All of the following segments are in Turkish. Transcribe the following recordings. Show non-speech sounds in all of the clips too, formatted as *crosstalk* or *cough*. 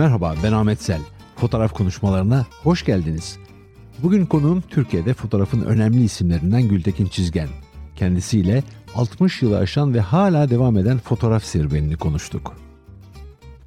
Merhaba ben Ahmet Sel. Fotoğraf konuşmalarına hoş geldiniz. Bugün konuğum Türkiye'de fotoğrafın önemli isimlerinden Gültekin Çizgen. Kendisiyle 60 yılı aşan ve hala devam eden fotoğraf serüvenini konuştuk.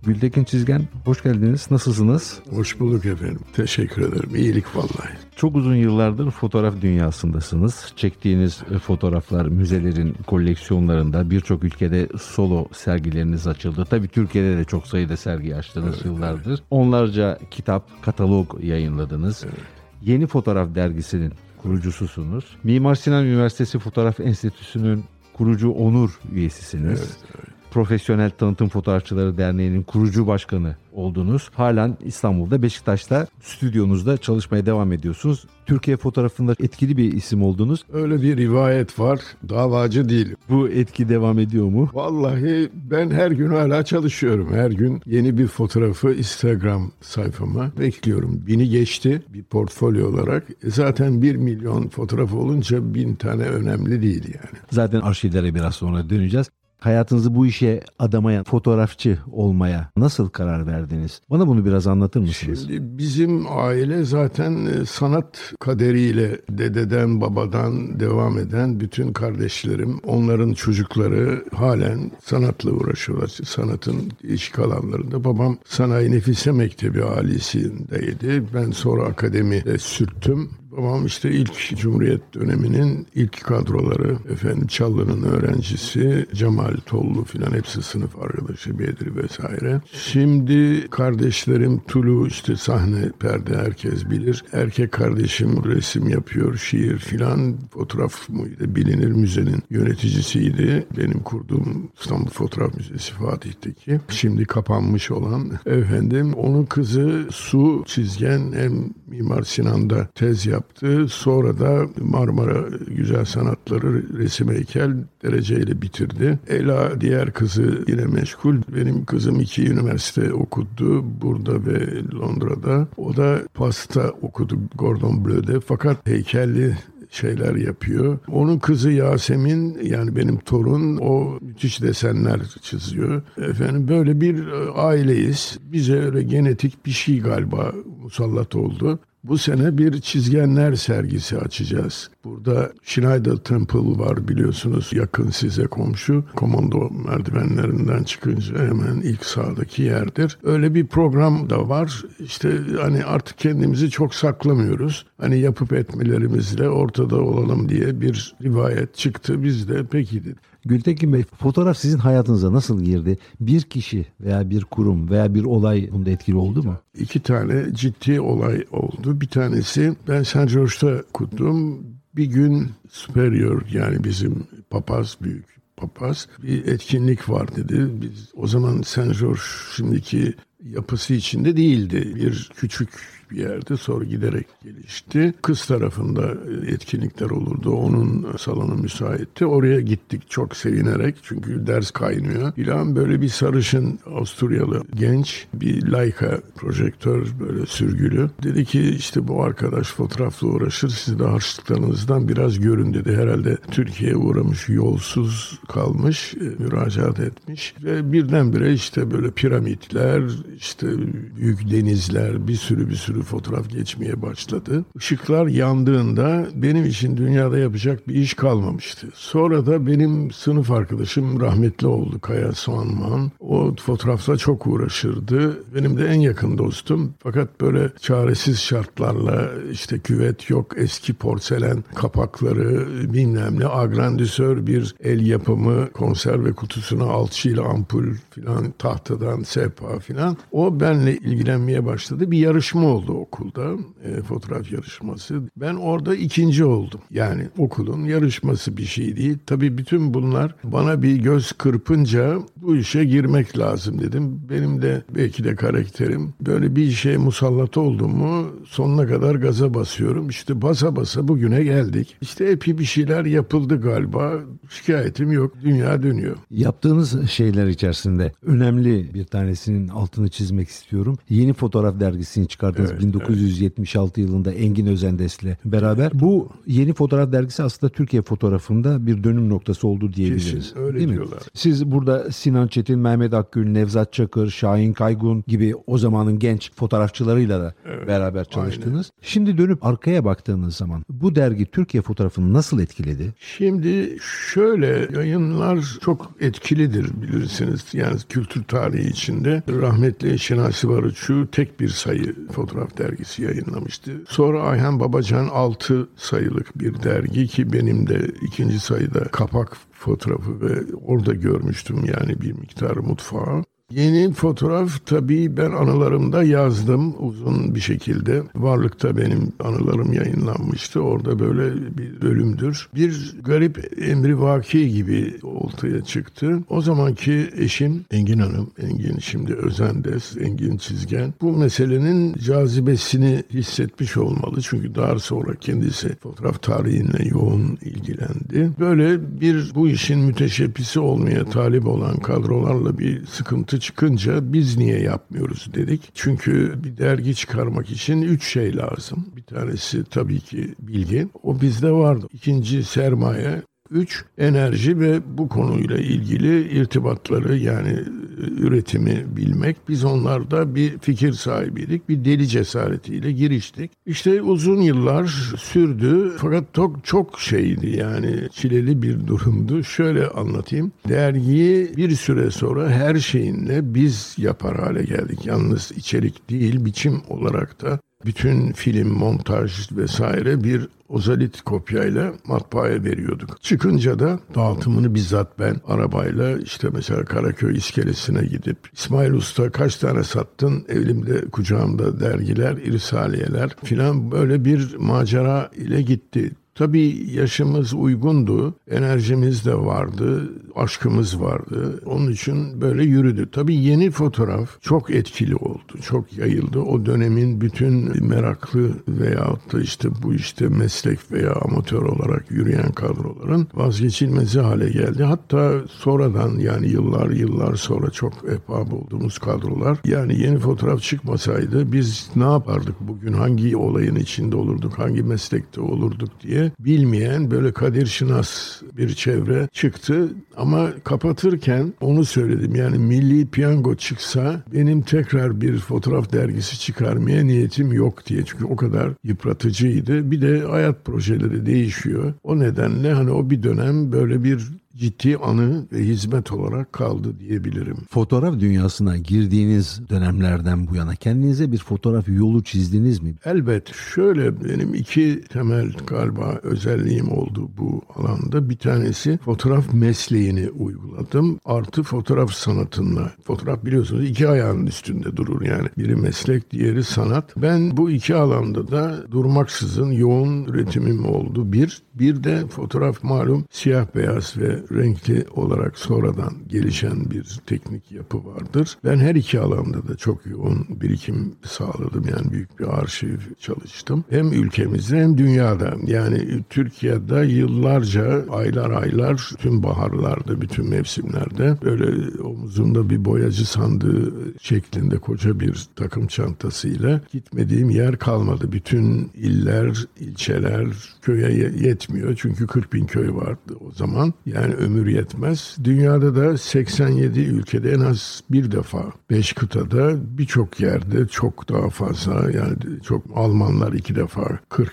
Gültekin Çizgen hoş geldiniz. Nasılsınız? Hoş bulduk efendim. Teşekkür ederim. İyilik vallahi. Çok uzun yıllardır fotoğraf dünyasındasınız. Çektiğiniz e, fotoğraflar müzelerin koleksiyonlarında birçok ülkede solo sergileriniz açıldı. Tabii Türkiye'de de çok sayıda sergi açtınız evet, yıllardır. Evet. Onlarca kitap, katalog yayınladınız. Evet. Yeni Fotoğraf Dergisi'nin kurucususunuz. Mimar Sinan Üniversitesi Fotoğraf Enstitüsü'nün kurucu onur üyesisiniz. Evet, evet. Profesyonel Tanıtım Fotoğrafçıları Derneği'nin kurucu başkanı oldunuz. Halen İstanbul'da Beşiktaş'ta stüdyonuzda çalışmaya devam ediyorsunuz. Türkiye fotoğrafında etkili bir isim oldunuz. Öyle bir rivayet var. Davacı değil. Bu etki devam ediyor mu? Vallahi ben her gün hala çalışıyorum. Her gün yeni bir fotoğrafı Instagram sayfama bekliyorum. Bini geçti bir portfolyo olarak. E zaten bir milyon fotoğraf olunca bin tane önemli değil yani. Zaten arşivlere biraz sonra döneceğiz hayatınızı bu işe adamaya, fotoğrafçı olmaya nasıl karar verdiniz? Bana bunu biraz anlatır mısınız? Şimdi bizim aile zaten e, sanat kaderiyle dededen babadan devam eden bütün kardeşlerim, onların çocukları halen sanatla uğraşıyorlar. Sanatın işik alanlarında. Babam Sanayi Nefise Mektebi alisindeydi. Ben sonra akademide sürttüm. Babam işte ilk Cumhuriyet döneminin ilk kadroları efendim Çallı'nın öğrencisi Cemal Tollu filan hepsi sınıf arkadaşı Bedri vesaire. Şimdi kardeşlerim Tulu işte sahne perde herkes bilir. Erkek kardeşim resim yapıyor, şiir filan fotoğraf mıydı bilinir müzenin yöneticisiydi. Benim kurduğum İstanbul Fotoğraf Müzesi Fatih'teki. Şimdi kapanmış olan efendim onun kızı Su Çizgen hem Mimar Sinan'da tez yaptı yaptı. Sonra da Marmara Güzel Sanatları resim heykel dereceyle bitirdi. Ela diğer kızı yine meşgul. Benim kızım iki üniversite okudu. Burada ve Londra'da. O da pasta okudu Gordon Bleu'de. Fakat heykelli şeyler yapıyor. Onun kızı Yasemin yani benim torun o müthiş desenler çiziyor. Efendim böyle bir e, aileyiz. Bize öyle genetik bir şey galiba musallat oldu. Bu sene bir çizgenler sergisi açacağız. Burada Schneider Temple var biliyorsunuz yakın size komşu. Komando merdivenlerinden çıkınca hemen ilk sağdaki yerdir. Öyle bir program da var. İşte hani artık kendimizi çok saklamıyoruz. Hani yapıp etmelerimizle ortada olalım diye bir rivayet çıktı. Biz de peki dedik. Gültekin Bey fotoğraf sizin hayatınıza nasıl girdi? Bir kişi veya bir kurum veya bir olay bunda etkili oldu mu? İki tane ciddi olay oldu. Bir tanesi ben St. George'da kuttum. Bir gün Superior yani bizim papaz büyük papaz bir etkinlik var dedi. Biz o zaman St. George şimdiki yapısı içinde değildi. Bir küçük bir yerde sonra giderek gelişti. Kız tarafında etkinlikler olurdu. Onun salonu müsaitti. Oraya gittik çok sevinerek çünkü ders kaynıyor. İlhan böyle bir sarışın Avusturyalı genç bir Leica projektör böyle sürgülü. Dedi ki işte bu arkadaş fotoğrafla uğraşır. Siz de harçlıklarınızdan biraz görün dedi. Herhalde Türkiye'ye uğramış yolsuz kalmış, e, müracaat etmiş ve birdenbire işte böyle piramitler, işte büyük denizler, bir sürü bir sürü fotoğraf geçmeye başladı. Işıklar yandığında benim için dünyada yapacak bir iş kalmamıştı. Sonra da benim sınıf arkadaşım rahmetli oldu Kaya Soğanman. O fotoğrafla çok uğraşırdı. Benim de en yakın dostum. Fakat böyle çaresiz şartlarla işte küvet yok, eski porselen kapakları bilmem ne agrandisör bir el yapımı konserve kutusuna alçıyla ampul filan tahtadan sehpa filan. O benle ilgilenmeye başladı. Bir yarışma oldu okulda e, fotoğraf yarışması. Ben orada ikinci oldum. Yani okulun yarışması bir şey değil. Tabii bütün bunlar bana bir göz kırpınca bu işe girmek lazım dedim. Benim de belki de karakterim böyle bir işe musallat oldum mu sonuna kadar gaza basıyorum. İşte basa basa bugüne geldik. İşte epey bir şeyler yapıldı galiba. Şikayetim yok. Dünya dönüyor. Yaptığınız şeyler içerisinde önemli bir tanesinin altını çizmek istiyorum. Yeni Fotoğraf dergisini çıkardınız Evet, 1976 yılında Engin Özendes'le beraber. Bu Yeni Fotoğraf dergisi aslında Türkiye fotoğrafında bir dönüm noktası oldu diyebiliriz. Kesin, öyle Değil mi? diyorlar. Siz burada Sinan Çetin, Mehmet Akgül, Nevzat Çakır, Şahin Kaygun gibi o zamanın genç fotoğrafçılarıyla da beraber çalıştınız. Şimdi dönüp arkaya baktığınız zaman bu dergi Türkiye fotoğrafını nasıl etkiledi? Şimdi şöyle yayınlar çok etkilidir bilirsiniz. Yani kültür tarihi içinde rahmetli Şinasi Barutçu tek bir sayı fotoğraf dergisi yayınlamıştı. Sonra Ayhan Babacan 6 sayılık bir dergi ki benim de ikinci sayıda kapak fotoğrafı ve orada görmüştüm yani bir miktar mutfağı. Yeni fotoğraf tabii ben anılarımda yazdım uzun bir şekilde. Varlıkta benim anılarım yayınlanmıştı. Orada böyle bir bölümdür. Bir garip emri vaki gibi ortaya çıktı. O zamanki eşim Engin Hanım, Engin şimdi Özendes, Engin Çizgen bu meselenin cazibesini hissetmiş olmalı. Çünkü daha sonra kendisi fotoğraf tarihinle yoğun ilgilendi. Böyle bir bu işin müteşebbisi olmaya talip olan kadrolarla bir sıkıntı çıkınca biz niye yapmıyoruz dedik. Çünkü bir dergi çıkarmak için üç şey lazım. Bir tanesi tabii ki bilgi. O bizde vardı. İkinci sermaye. Üç, enerji ve bu konuyla ilgili irtibatları yani e, üretimi bilmek. Biz onlarda bir fikir sahibiydik. Bir deli cesaretiyle giriştik. İşte uzun yıllar sürdü fakat çok çok şeydi yani çileli bir durumdu. Şöyle anlatayım. Dergiyi bir süre sonra her şeyinle biz yapar hale geldik. Yalnız içerik değil biçim olarak da bütün film, montaj vesaire bir ozalit kopyayla matbaaya veriyorduk. Çıkınca da dağıtımını bizzat ben arabayla işte mesela Karaköy iskelesine gidip İsmail Usta kaç tane sattın elimde kucağımda dergiler, irsaliyeler filan böyle bir macera ile gitti. Tabii yaşımız uygundu, enerjimiz de vardı, aşkımız vardı. Onun için böyle yürüdü. Tabii yeni fotoğraf çok etkili oldu, çok yayıldı. O dönemin bütün meraklı veyahut da işte bu işte meslek veya amatör olarak yürüyen kadroların vazgeçilmezi hale geldi. Hatta sonradan yani yıllar yıllar sonra çok ehbab olduğumuz kadrolar yani yeni fotoğraf çıkmasaydı biz ne yapardık bugün hangi olayın içinde olurduk, hangi meslekte olurduk diye bilmeyen böyle Kadir Şinas bir çevre çıktı ama kapatırken onu söyledim yani Milli Piyango çıksa benim tekrar bir fotoğraf dergisi çıkarmaya niyetim yok diye çünkü o kadar yıpratıcıydı. Bir de hayat projeleri değişiyor. O nedenle hani o bir dönem böyle bir ciddi anı ve hizmet olarak kaldı diyebilirim. Fotoğraf dünyasına girdiğiniz dönemlerden bu yana kendinize bir fotoğraf yolu çizdiniz mi? Elbet şöyle benim iki temel galiba özelliğim oldu bu alanda. Bir tanesi fotoğraf mesleğini uyguladım. Artı fotoğraf sanatınla. Fotoğraf biliyorsunuz iki ayağının üstünde durur yani. Biri meslek diğeri sanat. Ben bu iki alanda da durmaksızın yoğun üretimim oldu. Bir, bir de fotoğraf malum siyah beyaz ve renkli olarak sonradan gelişen bir teknik yapı vardır. Ben her iki alanda da çok yoğun birikim sağladım. Yani büyük bir arşiv çalıştım. Hem ülkemizde hem dünyada. Yani Türkiye'de yıllarca aylar aylar tüm baharlarda, bütün mevsimlerde böyle omuzumda bir boyacı sandığı şeklinde koca bir takım çantasıyla gitmediğim yer kalmadı. Bütün iller, ilçeler köye yetmiyor. Çünkü 40 bin köy vardı o zaman. Yani ömür yetmez. Dünyada da 87 ülkede en az bir defa 5 kıtada birçok yerde çok daha fazla yani çok Almanlar iki defa 40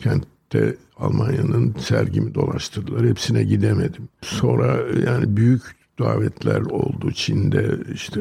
kentte Almanya'nın sergimi dolaştırdılar. Hepsine gidemedim. Sonra yani büyük davetler oldu. Çin'de işte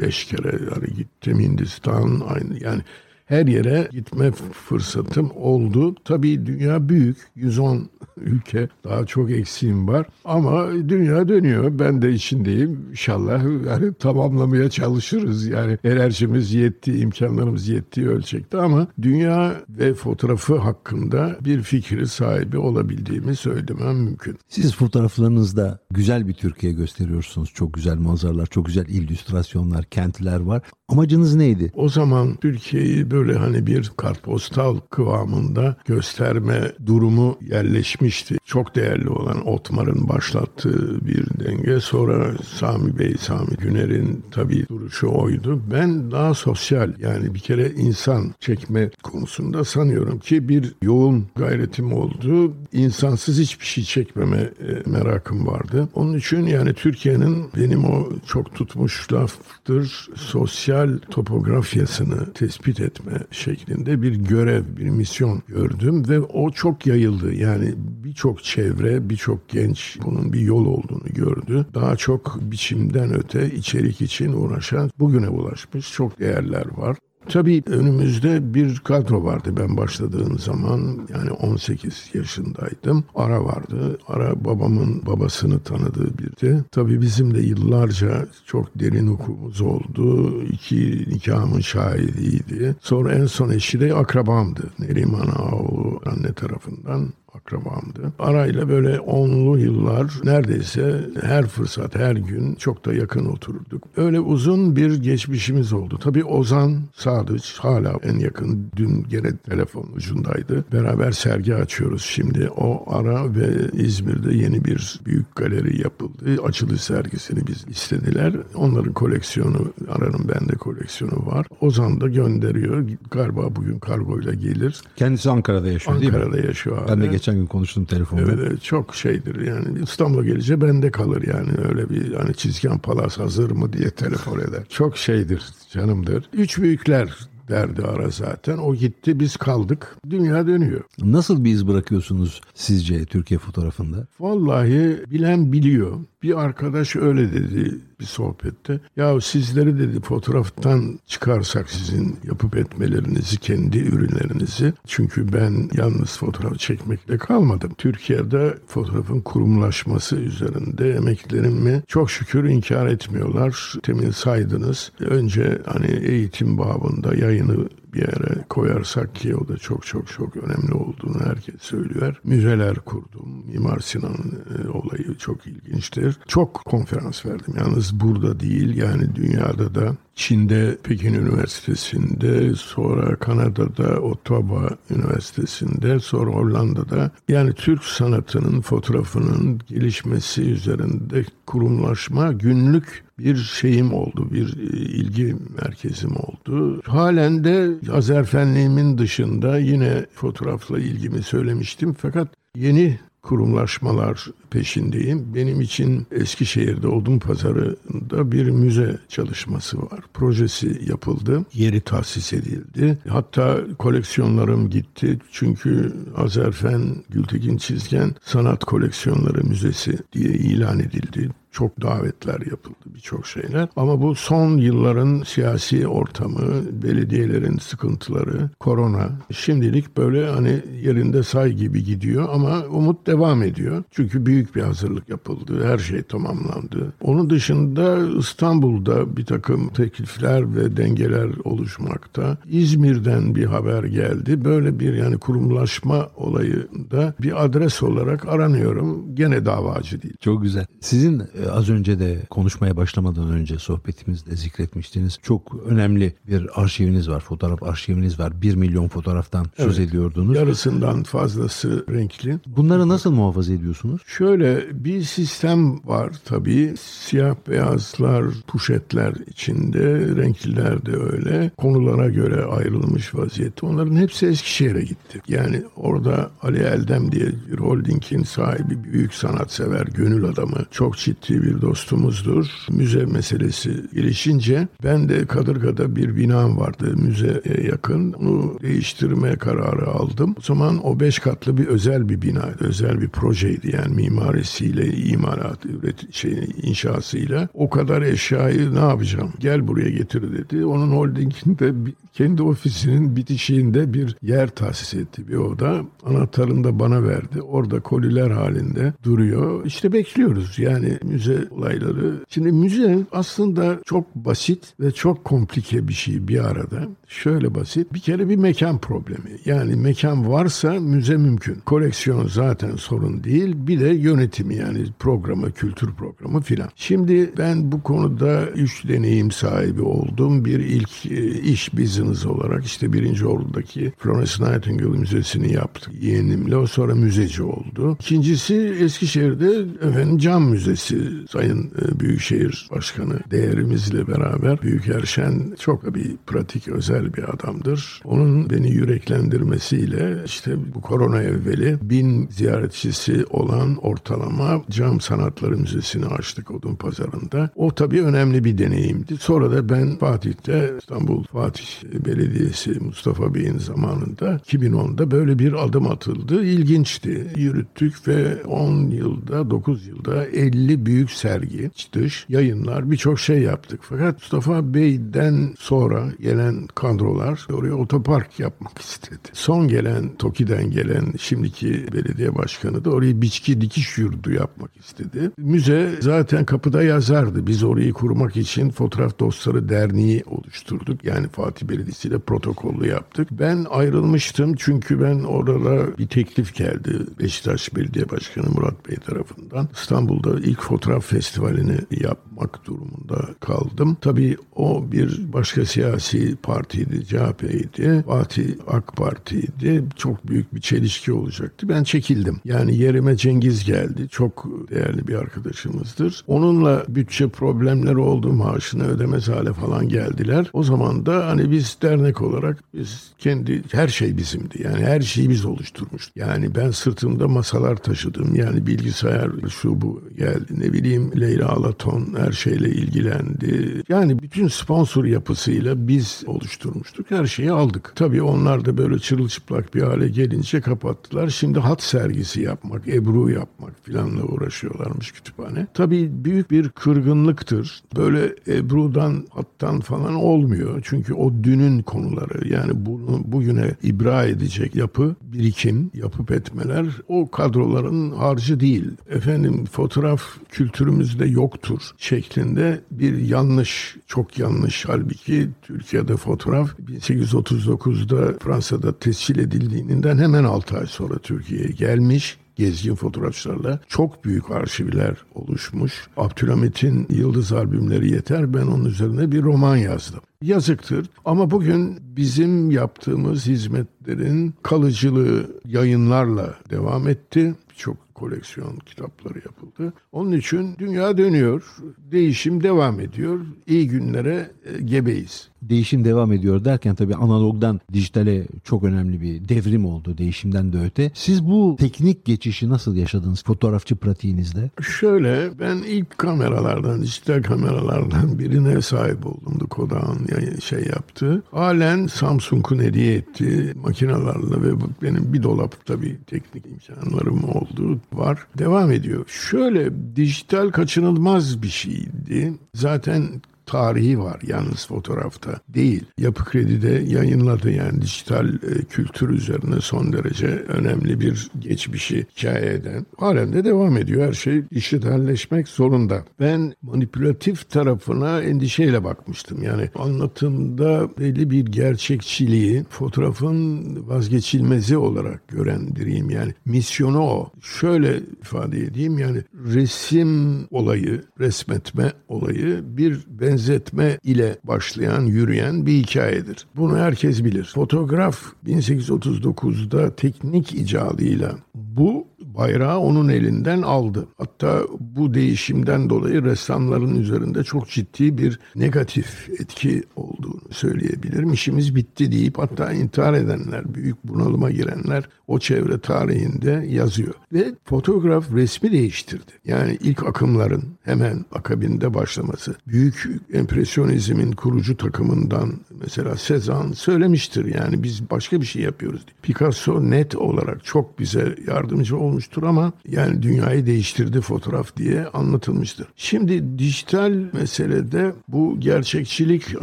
beş kere yani gittim Hindistan aynı yani her yere gitme fırsatım oldu. Tabii dünya büyük. 110 ülke. Daha çok eksiğim var. Ama dünya dönüyor. Ben de içindeyim. İnşallah yani tamamlamaya çalışırız. Yani enerjimiz yetti, imkanlarımız yettiği ölçekte ama dünya ve fotoğrafı hakkında bir fikri sahibi olabildiğimi söylemem mümkün. Siz fotoğraflarınızda güzel bir Türkiye gösteriyorsunuz. Çok güzel manzaralar, çok güzel illüstrasyonlar, kentler var. Amacınız neydi? O zaman Türkiye'yi böyle böyle hani bir kartpostal kıvamında gösterme durumu yerleşmişti. Çok değerli olan Otmar'ın başlattığı bir denge. Sonra Sami Bey, Sami Güner'in tabii duruşu oydu. Ben daha sosyal yani bir kere insan çekme konusunda sanıyorum ki bir yoğun gayretim oldu. İnsansız hiçbir şey çekmeme e, merakım vardı. Onun için yani Türkiye'nin benim o çok tutmuş laftır sosyal topografyasını tespit etme şeklinde bir görev, bir misyon gördüm ve o çok yayıldı. Yani birçok çevre, birçok genç bunun bir yol olduğunu gördü. Daha çok biçimden öte içerik için uğraşan bugüne ulaşmış çok değerler var. Tabii önümüzde bir kadro vardı ben başladığım zaman yani 18 yaşındaydım. Ara vardı. Ara babamın babasını tanıdığı birdi. Tabii bizim de yıllarca çok derin hukukumuz oldu. İki nikahımın şahidiydi. Sonra en son eşi de akrabamdı. Neriman Ağoğlu anne tarafından akrabamdı. Arayla böyle onlu yıllar neredeyse her fırsat, her gün çok da yakın otururduk. Öyle uzun bir geçmişimiz oldu. Tabii Ozan Sadıç hala en yakın. Dün gene telefon ucundaydı. Beraber sergi açıyoruz şimdi. O ara ve İzmir'de yeni bir büyük galeri yapıldı. Açılış sergisini biz istediler. Onların koleksiyonu, aranın bende koleksiyonu var. Ozan da gönderiyor. Galiba bugün kargoyla gelir. Kendisi Ankara'da yaşıyor Ankara'da değil mi? Ankara'da yaşıyor. Ben de geçen gün konuştum telefonda. Evet, çok şeydir yani İstanbul'a gelince bende kalır yani öyle bir hani çizgen palas hazır mı diye telefon eder. Çok şeydir canımdır. Üç büyükler derdi ara zaten. O gitti biz kaldık. Dünya dönüyor. Nasıl bir iz bırakıyorsunuz sizce Türkiye fotoğrafında? Vallahi bilen biliyor. Bir arkadaş öyle dedi bir sohbette. Ya sizleri dedi fotoğraftan çıkarsak sizin yapıp etmelerinizi, kendi ürünlerinizi. Çünkü ben yalnız fotoğraf çekmekle kalmadım. Türkiye'de fotoğrafın kurumlaşması üzerinde emeklerimi çok şükür inkar etmiyorlar. Temin saydınız. Önce hani eğitim babında yayını bir yere koyarsak ki o da çok çok çok önemli olduğunu herkes söylüyor. Müzeler kurdum. Mimar Sinan e, olayı çok ilginçtir. Çok konferans verdim. Yalnız burada değil yani dünyada da Çin'de Pekin Üniversitesi'nde, sonra Kanada'da Ottawa Üniversitesi'nde, sonra Hollanda'da. Yani Türk sanatının fotoğrafının gelişmesi üzerinde kurumlaşma günlük bir şeyim oldu, bir e, ilgi merkezim oldu. Halen de Azerfenliğimin dışında yine fotoğrafla ilgimi söylemiştim fakat yeni kurumlaşmalar peşindeyim. Benim için Eskişehir'de Odun Pazarı'nda bir müze çalışması var. Projesi yapıldı. Yeri tahsis edildi. Hatta koleksiyonlarım gitti. Çünkü Azerfen Gültekin Çizgen Sanat Koleksiyonları Müzesi diye ilan edildi çok davetler yapıldı, birçok şeyler. Ama bu son yılların siyasi ortamı, belediyelerin sıkıntıları, korona şimdilik böyle hani yerinde say gibi gidiyor ama umut devam ediyor. Çünkü büyük bir hazırlık yapıldı, her şey tamamlandı. Onun dışında İstanbul'da bir takım teklifler ve dengeler oluşmakta. İzmir'den bir haber geldi. Böyle bir yani kurumlaşma olayında bir adres olarak aranıyorum. Gene davacı değil. Çok güzel. Sizin az önce de konuşmaya başlamadan önce sohbetimizde zikretmiştiniz. Çok önemli bir arşiviniz var, fotoğraf arşiviniz var. Bir milyon fotoğraftan söz Evet. ediyordunuz. Yarısından fazlası renkli. Bunları nasıl muhafaza ediyorsunuz? Şöyle bir sistem var tabii. Siyah beyazlar, puşetler içinde, renkliler de öyle. Konulara göre ayrılmış vaziyette. Onların hepsi Eskişehir'e gitti. Yani orada Ali Eldem diye bir holdingin sahibi, büyük sanatsever, gönül adamı, çok ciddi bir dostumuzdur. Müze meselesi gelişince ben de Kadırga'da bir binam vardı müzeye yakın. Onu değiştirme kararı aldım. O zaman o beş katlı bir özel bir bina, özel bir projeydi yani mimarisiyle, imalat, üret şey, inşasıyla. O kadar eşyayı ne yapacağım? Gel buraya getir dedi. Onun holdinginde kendi ofisinin bitişiğinde bir yer tahsis etti bir oda. Anahtarını da bana verdi. Orada koliler halinde duruyor. İşte bekliyoruz yani müze olayları. Şimdi müze aslında çok basit ve çok komplike bir şey bir arada. Şöyle basit. Bir kere bir mekan problemi. Yani mekan varsa müze mümkün. Koleksiyon zaten sorun değil. Bir de yönetimi yani programı, kültür programı filan. Şimdi ben bu konuda üç deneyim sahibi oldum. Bir ilk e, iş business olarak işte birinci Ordu'daki Florence Nightingale Müzesi'ni yaptık yeğenimle. O sonra müzeci oldu. İkincisi Eskişehir'de efendim Cam Müzesi Sayın e, Büyükşehir Başkanı değerimizle beraber Büyük Erşen çok bir pratik özel bir adamdır. Onun beni yüreklendirmesiyle işte bu korona evveli bin ziyaretçisi olan ortalama Cam Sanatları Müzesi'ni açtık Odun Pazarı'nda. O tabii önemli bir deneyimdi. Sonra da ben Fatih'te İstanbul Fatih Belediyesi Mustafa Bey'in zamanında 2010'da böyle bir adım atıldı. İlginçti. Yürüttük ve 10 yılda 9 yılda 50 büyük sergi, dış yayınlar birçok şey yaptık. Fakat Mustafa Bey'den sonra gelen kadrolar oraya otopark yapmak istedi. Son gelen TOKİ'den gelen şimdiki belediye başkanı da orayı biçki dikiş yurdu yapmak istedi. Müze zaten kapıda yazardı. Biz orayı kurmak için Fotoğraf Dostları Derneği oluşturduk. Yani Fatih Belediyesi ile protokollü yaptık. Ben ayrılmıştım çünkü ben orada bir teklif geldi. Beşiktaş Belediye Başkanı Murat Bey tarafından. İstanbul'da ilk fotoğraf festivalini yapmak durumunda kaldım. Tabii o bir başka siyasi partiydi, CHP'ydi. Fatih AK Parti'ydi. Çok büyük bir çelişki olacaktı. Ben çekildim. Yani yerime Cengiz geldi. Çok değerli bir arkadaşımızdır. Onunla bütçe problemleri oldu. Maaşını ödemez hale falan geldiler. O zaman da hani biz dernek olarak biz kendi her şey bizimdi. Yani her şeyi biz oluşturmuştuk. Yani ben sırtımda masalar taşıdım. Yani bilgisayar şu bu geldi. Ne bileyim Leyla Alaton her şeyle ilgilendi. Yani bütün sponsor yapısıyla biz oluşturmuştuk. Her şeyi aldık. Tabii onlar da böyle çırılçıplak bir hale gelince kapattılar. Şimdi hat sergisi yapmak, Ebru yapmak filanla uğraşıyorlarmış kütüphane. Tabii büyük bir kırgınlıktır. Böyle Ebru'dan hattan falan olmuyor. Çünkü o dünün konuları yani bunu bugüne ibra edecek yapı, birikim, yapıp etmeler o kadroların harcı değil. Efendim fotoğraf kültürümüzde yoktur şeklinde bir yanlış, çok yanlış. Halbuki Türkiye'de fotoğraf 1839'da Fransa'da tescil edildiğinden hemen 6 ay sonra Türkiye'ye gelmiş gezgin fotoğrafçılarla çok büyük arşivler oluşmuş. Abdülhamit'in Yıldız albümleri yeter ben onun üzerine bir roman yazdım. Yazıktır ama bugün bizim yaptığımız hizmetlerin kalıcılığı yayınlarla devam etti. Çok koleksiyon kitapları yapıldı. Onun için dünya dönüyor, değişim devam ediyor. İyi günlere e, gebeyiz. Değişim devam ediyor derken tabii analogdan dijitale çok önemli bir devrim oldu değişimden de öte. Siz bu teknik geçişi nasıl yaşadınız fotoğrafçı pratiğinizde? Şöyle ben ilk kameralardan, dijital kameralardan birine sahip oldum. Kodak'ın şey yaptı. Halen Samsung'un hediye ettiği makinalarla ve benim bir dolap tabii teknik imkanlarım oldu var. Devam ediyor. Şöyle dijital kaçınılmaz bir şeydi. Zaten tarihi var yalnız fotoğrafta değil. Yapı Kredi'de yayınladı yani dijital e, kültür üzerine son derece önemli bir geçmişi hikaye eden. Halen de devam ediyor. Her şey dijitalleşmek zorunda. Ben manipülatif tarafına endişeyle bakmıştım. Yani anlatımda belli bir gerçekçiliği fotoğrafın vazgeçilmezi olarak gören biriyim. Yani misyonu o. Şöyle ifade edeyim yani resim olayı, resmetme olayı bir benzer benzetme ile başlayan, yürüyen bir hikayedir. Bunu herkes bilir. Fotoğraf 1839'da teknik icadıyla bu bayrağı onun elinden aldı. Hatta bu değişimden dolayı ressamların üzerinde çok ciddi bir negatif etki olduğunu söyleyebilirim. İşimiz bitti deyip hatta intihar edenler, büyük bunalıma girenler o çevre tarihinde yazıyor. Ve fotoğraf resmi değiştirdi. Yani ilk akımların hemen akabinde başlaması. Büyük empresyonizmin kurucu takımından mesela Sezan söylemiştir. Yani biz başka bir şey yapıyoruz. Picasso net olarak çok bize yardımcı olmuştur ama yani dünyayı değiştirdi fotoğraf diye anlatılmıştır. Şimdi dijital meselede bu gerçekçilik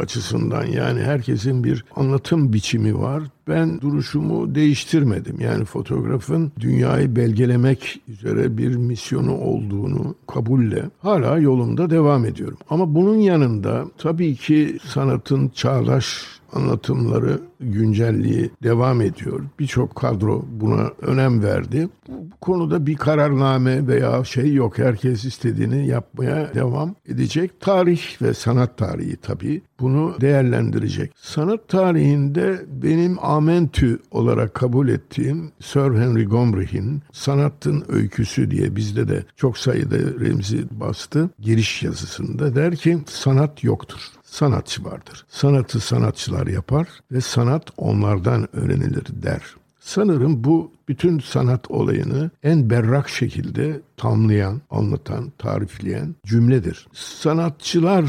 açısından yani herkesin bir anlatım biçimi var ben duruşumu değiştirmedim. Yani fotoğrafın dünyayı belgelemek üzere bir misyonu olduğunu kabulle hala yolumda devam ediyorum. Ama bunun yanında tabii ki sanatın çağdaş anlatımları güncelliği devam ediyor. Birçok kadro buna önem verdi. Bu konuda bir kararname veya şey yok. Herkes istediğini yapmaya devam edecek. Tarih ve sanat tarihi tabii bunu değerlendirecek. Sanat tarihinde benim amentü olarak kabul ettiğim Sir Henry Gombrich'in Sanatın Öyküsü diye bizde de çok sayıda remzi bastı. Giriş yazısında der ki sanat yoktur sanatçı vardır. Sanatı sanatçılar yapar ve sanat onlardan öğrenilir der. Sanırım bu bütün sanat olayını en berrak şekilde tamlayan, anlatan, tarifleyen cümledir. Sanatçılar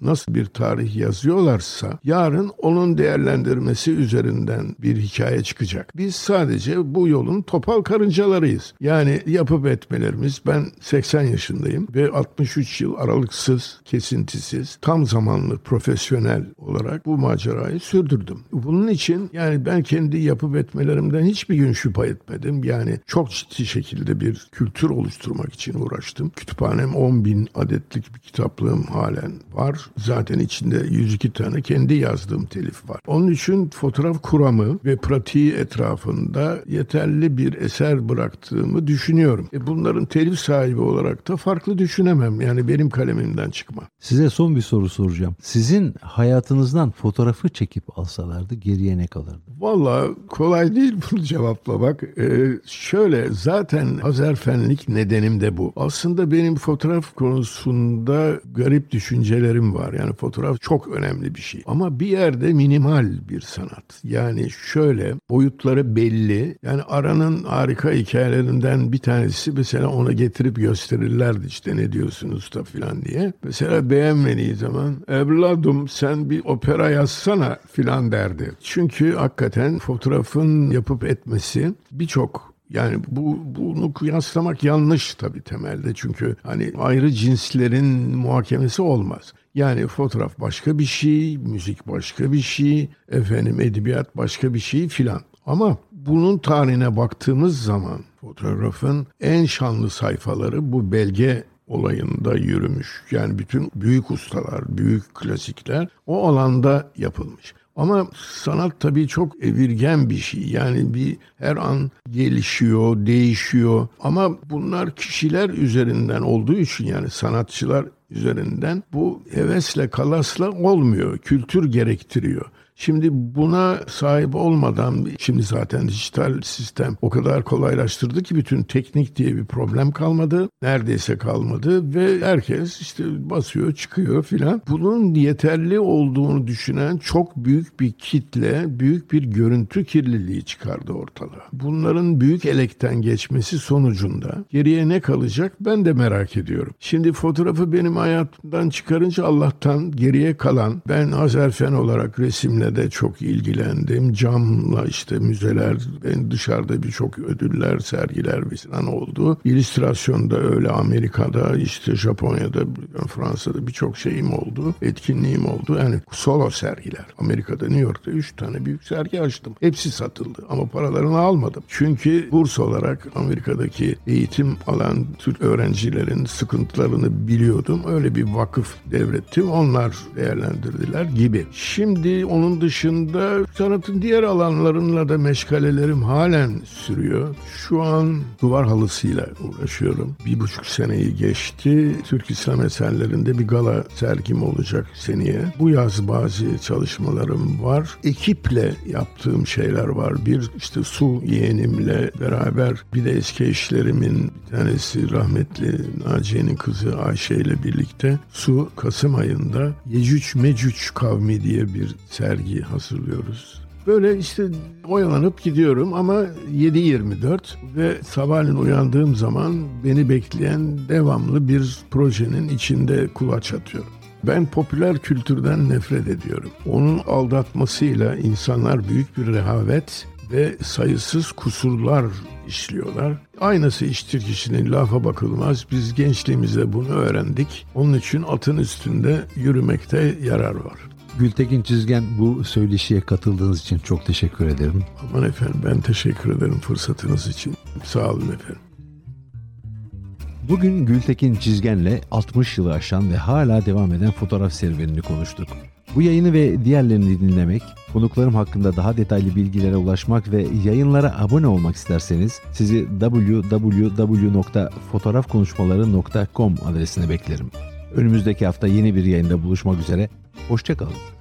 nasıl bir tarih yazıyorlarsa yarın onun değerlendirmesi üzerinden bir hikaye çıkacak. Biz sadece bu yolun topal karıncalarıyız. Yani yapıp etmelerimiz ben 80 yaşındayım ve 63 yıl aralıksız, kesintisiz, tam zamanlı profesyonel olarak bu macerayı sürdürdüm. Bunun için yani ben kendi yapıp etmelerimden hiçbir gün şüphe etmedim. Yani çok ciddi şekilde bir kültür oluşturmak için uğraştım. Kütüphanem 10 bin adetlik bir kitaplığım halen var. Zaten içinde 102 tane kendi yazdığım telif var. Onun için fotoğraf kuramı ve pratiği etrafında yeterli bir eser bıraktığımı düşünüyorum. E bunların telif sahibi olarak da farklı düşünemem. Yani benim kalemimden çıkma. Size son bir soru soracağım. Sizin hayatınızdan fotoğrafı çekip alsalardı geriye ne kalırdı? Valla kolay değil *laughs* bunu cevaplamak. Ee, şöyle zaten Azerfenlik nedenim de bu. Aslında benim fotoğraf konusunda garip düşüncelerim var. Yani fotoğraf çok önemli bir şey. Ama bir yerde minimal bir sanat. Yani şöyle boyutları belli. Yani Aran'ın harika hikayelerinden bir tanesi mesela ona getirip gösterirlerdi işte ne diyorsunuz da filan diye. Mesela beğenmediği zaman evladım sen bir opera yazsana filan derdi. Çünkü hakikaten fotoğrafın yapıp etmesi birçok yani bu bunu kıyaslamak yanlış tabii temelde çünkü hani ayrı cinslerin muhakemesi olmaz. Yani fotoğraf başka bir şey, müzik başka bir şey, efendim edebiyat başka bir şey filan. Ama bunun tarihine baktığımız zaman fotoğrafın en şanlı sayfaları bu belge olayında yürümüş. Yani bütün büyük ustalar, büyük klasikler o alanda yapılmış. Ama sanat tabii çok evirgen bir şey. Yani bir her an gelişiyor, değişiyor. Ama bunlar kişiler üzerinden olduğu için yani sanatçılar üzerinden bu hevesle kalasla olmuyor. Kültür gerektiriyor. Şimdi buna sahip olmadan şimdi zaten dijital sistem o kadar kolaylaştırdı ki bütün teknik diye bir problem kalmadı. Neredeyse kalmadı ve herkes işte basıyor çıkıyor filan. Bunun yeterli olduğunu düşünen çok büyük bir kitle büyük bir görüntü kirliliği çıkardı ortalığa. Bunların büyük elekten geçmesi sonucunda geriye ne kalacak ben de merak ediyorum. Şimdi fotoğrafı benim hayatımdan çıkarınca Allah'tan geriye kalan ben Azerfen olarak resimle de çok ilgilendim. Camla işte müzeler, ben dışarıda birçok ödüller, sergiler falan oldu. İllüstrasyonda öyle Amerika'da, işte Japonya'da, Fransa'da birçok şeyim oldu. Etkinliğim oldu. Yani solo sergiler. Amerika'da, New York'ta üç tane büyük sergi açtım. Hepsi satıldı ama paralarını almadım. Çünkü burs olarak Amerika'daki eğitim alan Türk öğrencilerin sıkıntılarını biliyordum. Öyle bir vakıf devrettim. Onlar değerlendirdiler gibi. Şimdi onun dışında sanatın diğer alanlarınla da meşgalelerim halen sürüyor. Şu an duvar halısıyla uğraşıyorum. Bir buçuk seneyi geçti. Türk İslam eserlerinde bir gala sergim olacak seneye. Bu yaz bazı çalışmalarım var. Ekiple yaptığım şeyler var. Bir işte su yeğenimle beraber bir de eski eşlerimin bir tanesi rahmetli Naciye'nin kızı Ayşe ile birlikte Su Kasım ayında Yecüc Mecüc kavmi diye bir sergi sergi hazırlıyoruz. Böyle işte oyalanıp gidiyorum ama 7-24 ve sabahleyin uyandığım zaman beni bekleyen devamlı bir projenin içinde kulaç atıyorum. Ben popüler kültürden nefret ediyorum. Onun aldatmasıyla insanlar büyük bir rehavet ve sayısız kusurlar işliyorlar. Aynası iştir kişinin lafa bakılmaz. Biz gençliğimizde bunu öğrendik. Onun için atın üstünde yürümekte yarar var. Gültekin Çizgen bu söyleşiye katıldığınız için çok teşekkür ederim. Aman efendim ben teşekkür ederim fırsatınız için. Sağ olun efendim. Bugün Gültekin Çizgen'le 60 yılı aşan ve hala devam eden fotoğraf serüvenini konuştuk. Bu yayını ve diğerlerini dinlemek, konuklarım hakkında daha detaylı bilgilere ulaşmak ve yayınlara abone olmak isterseniz sizi www.fotoğrafkonuşmaları.com adresine beklerim. Önümüzdeki hafta yeni bir yayında buluşmak üzere. Hoşçakalın.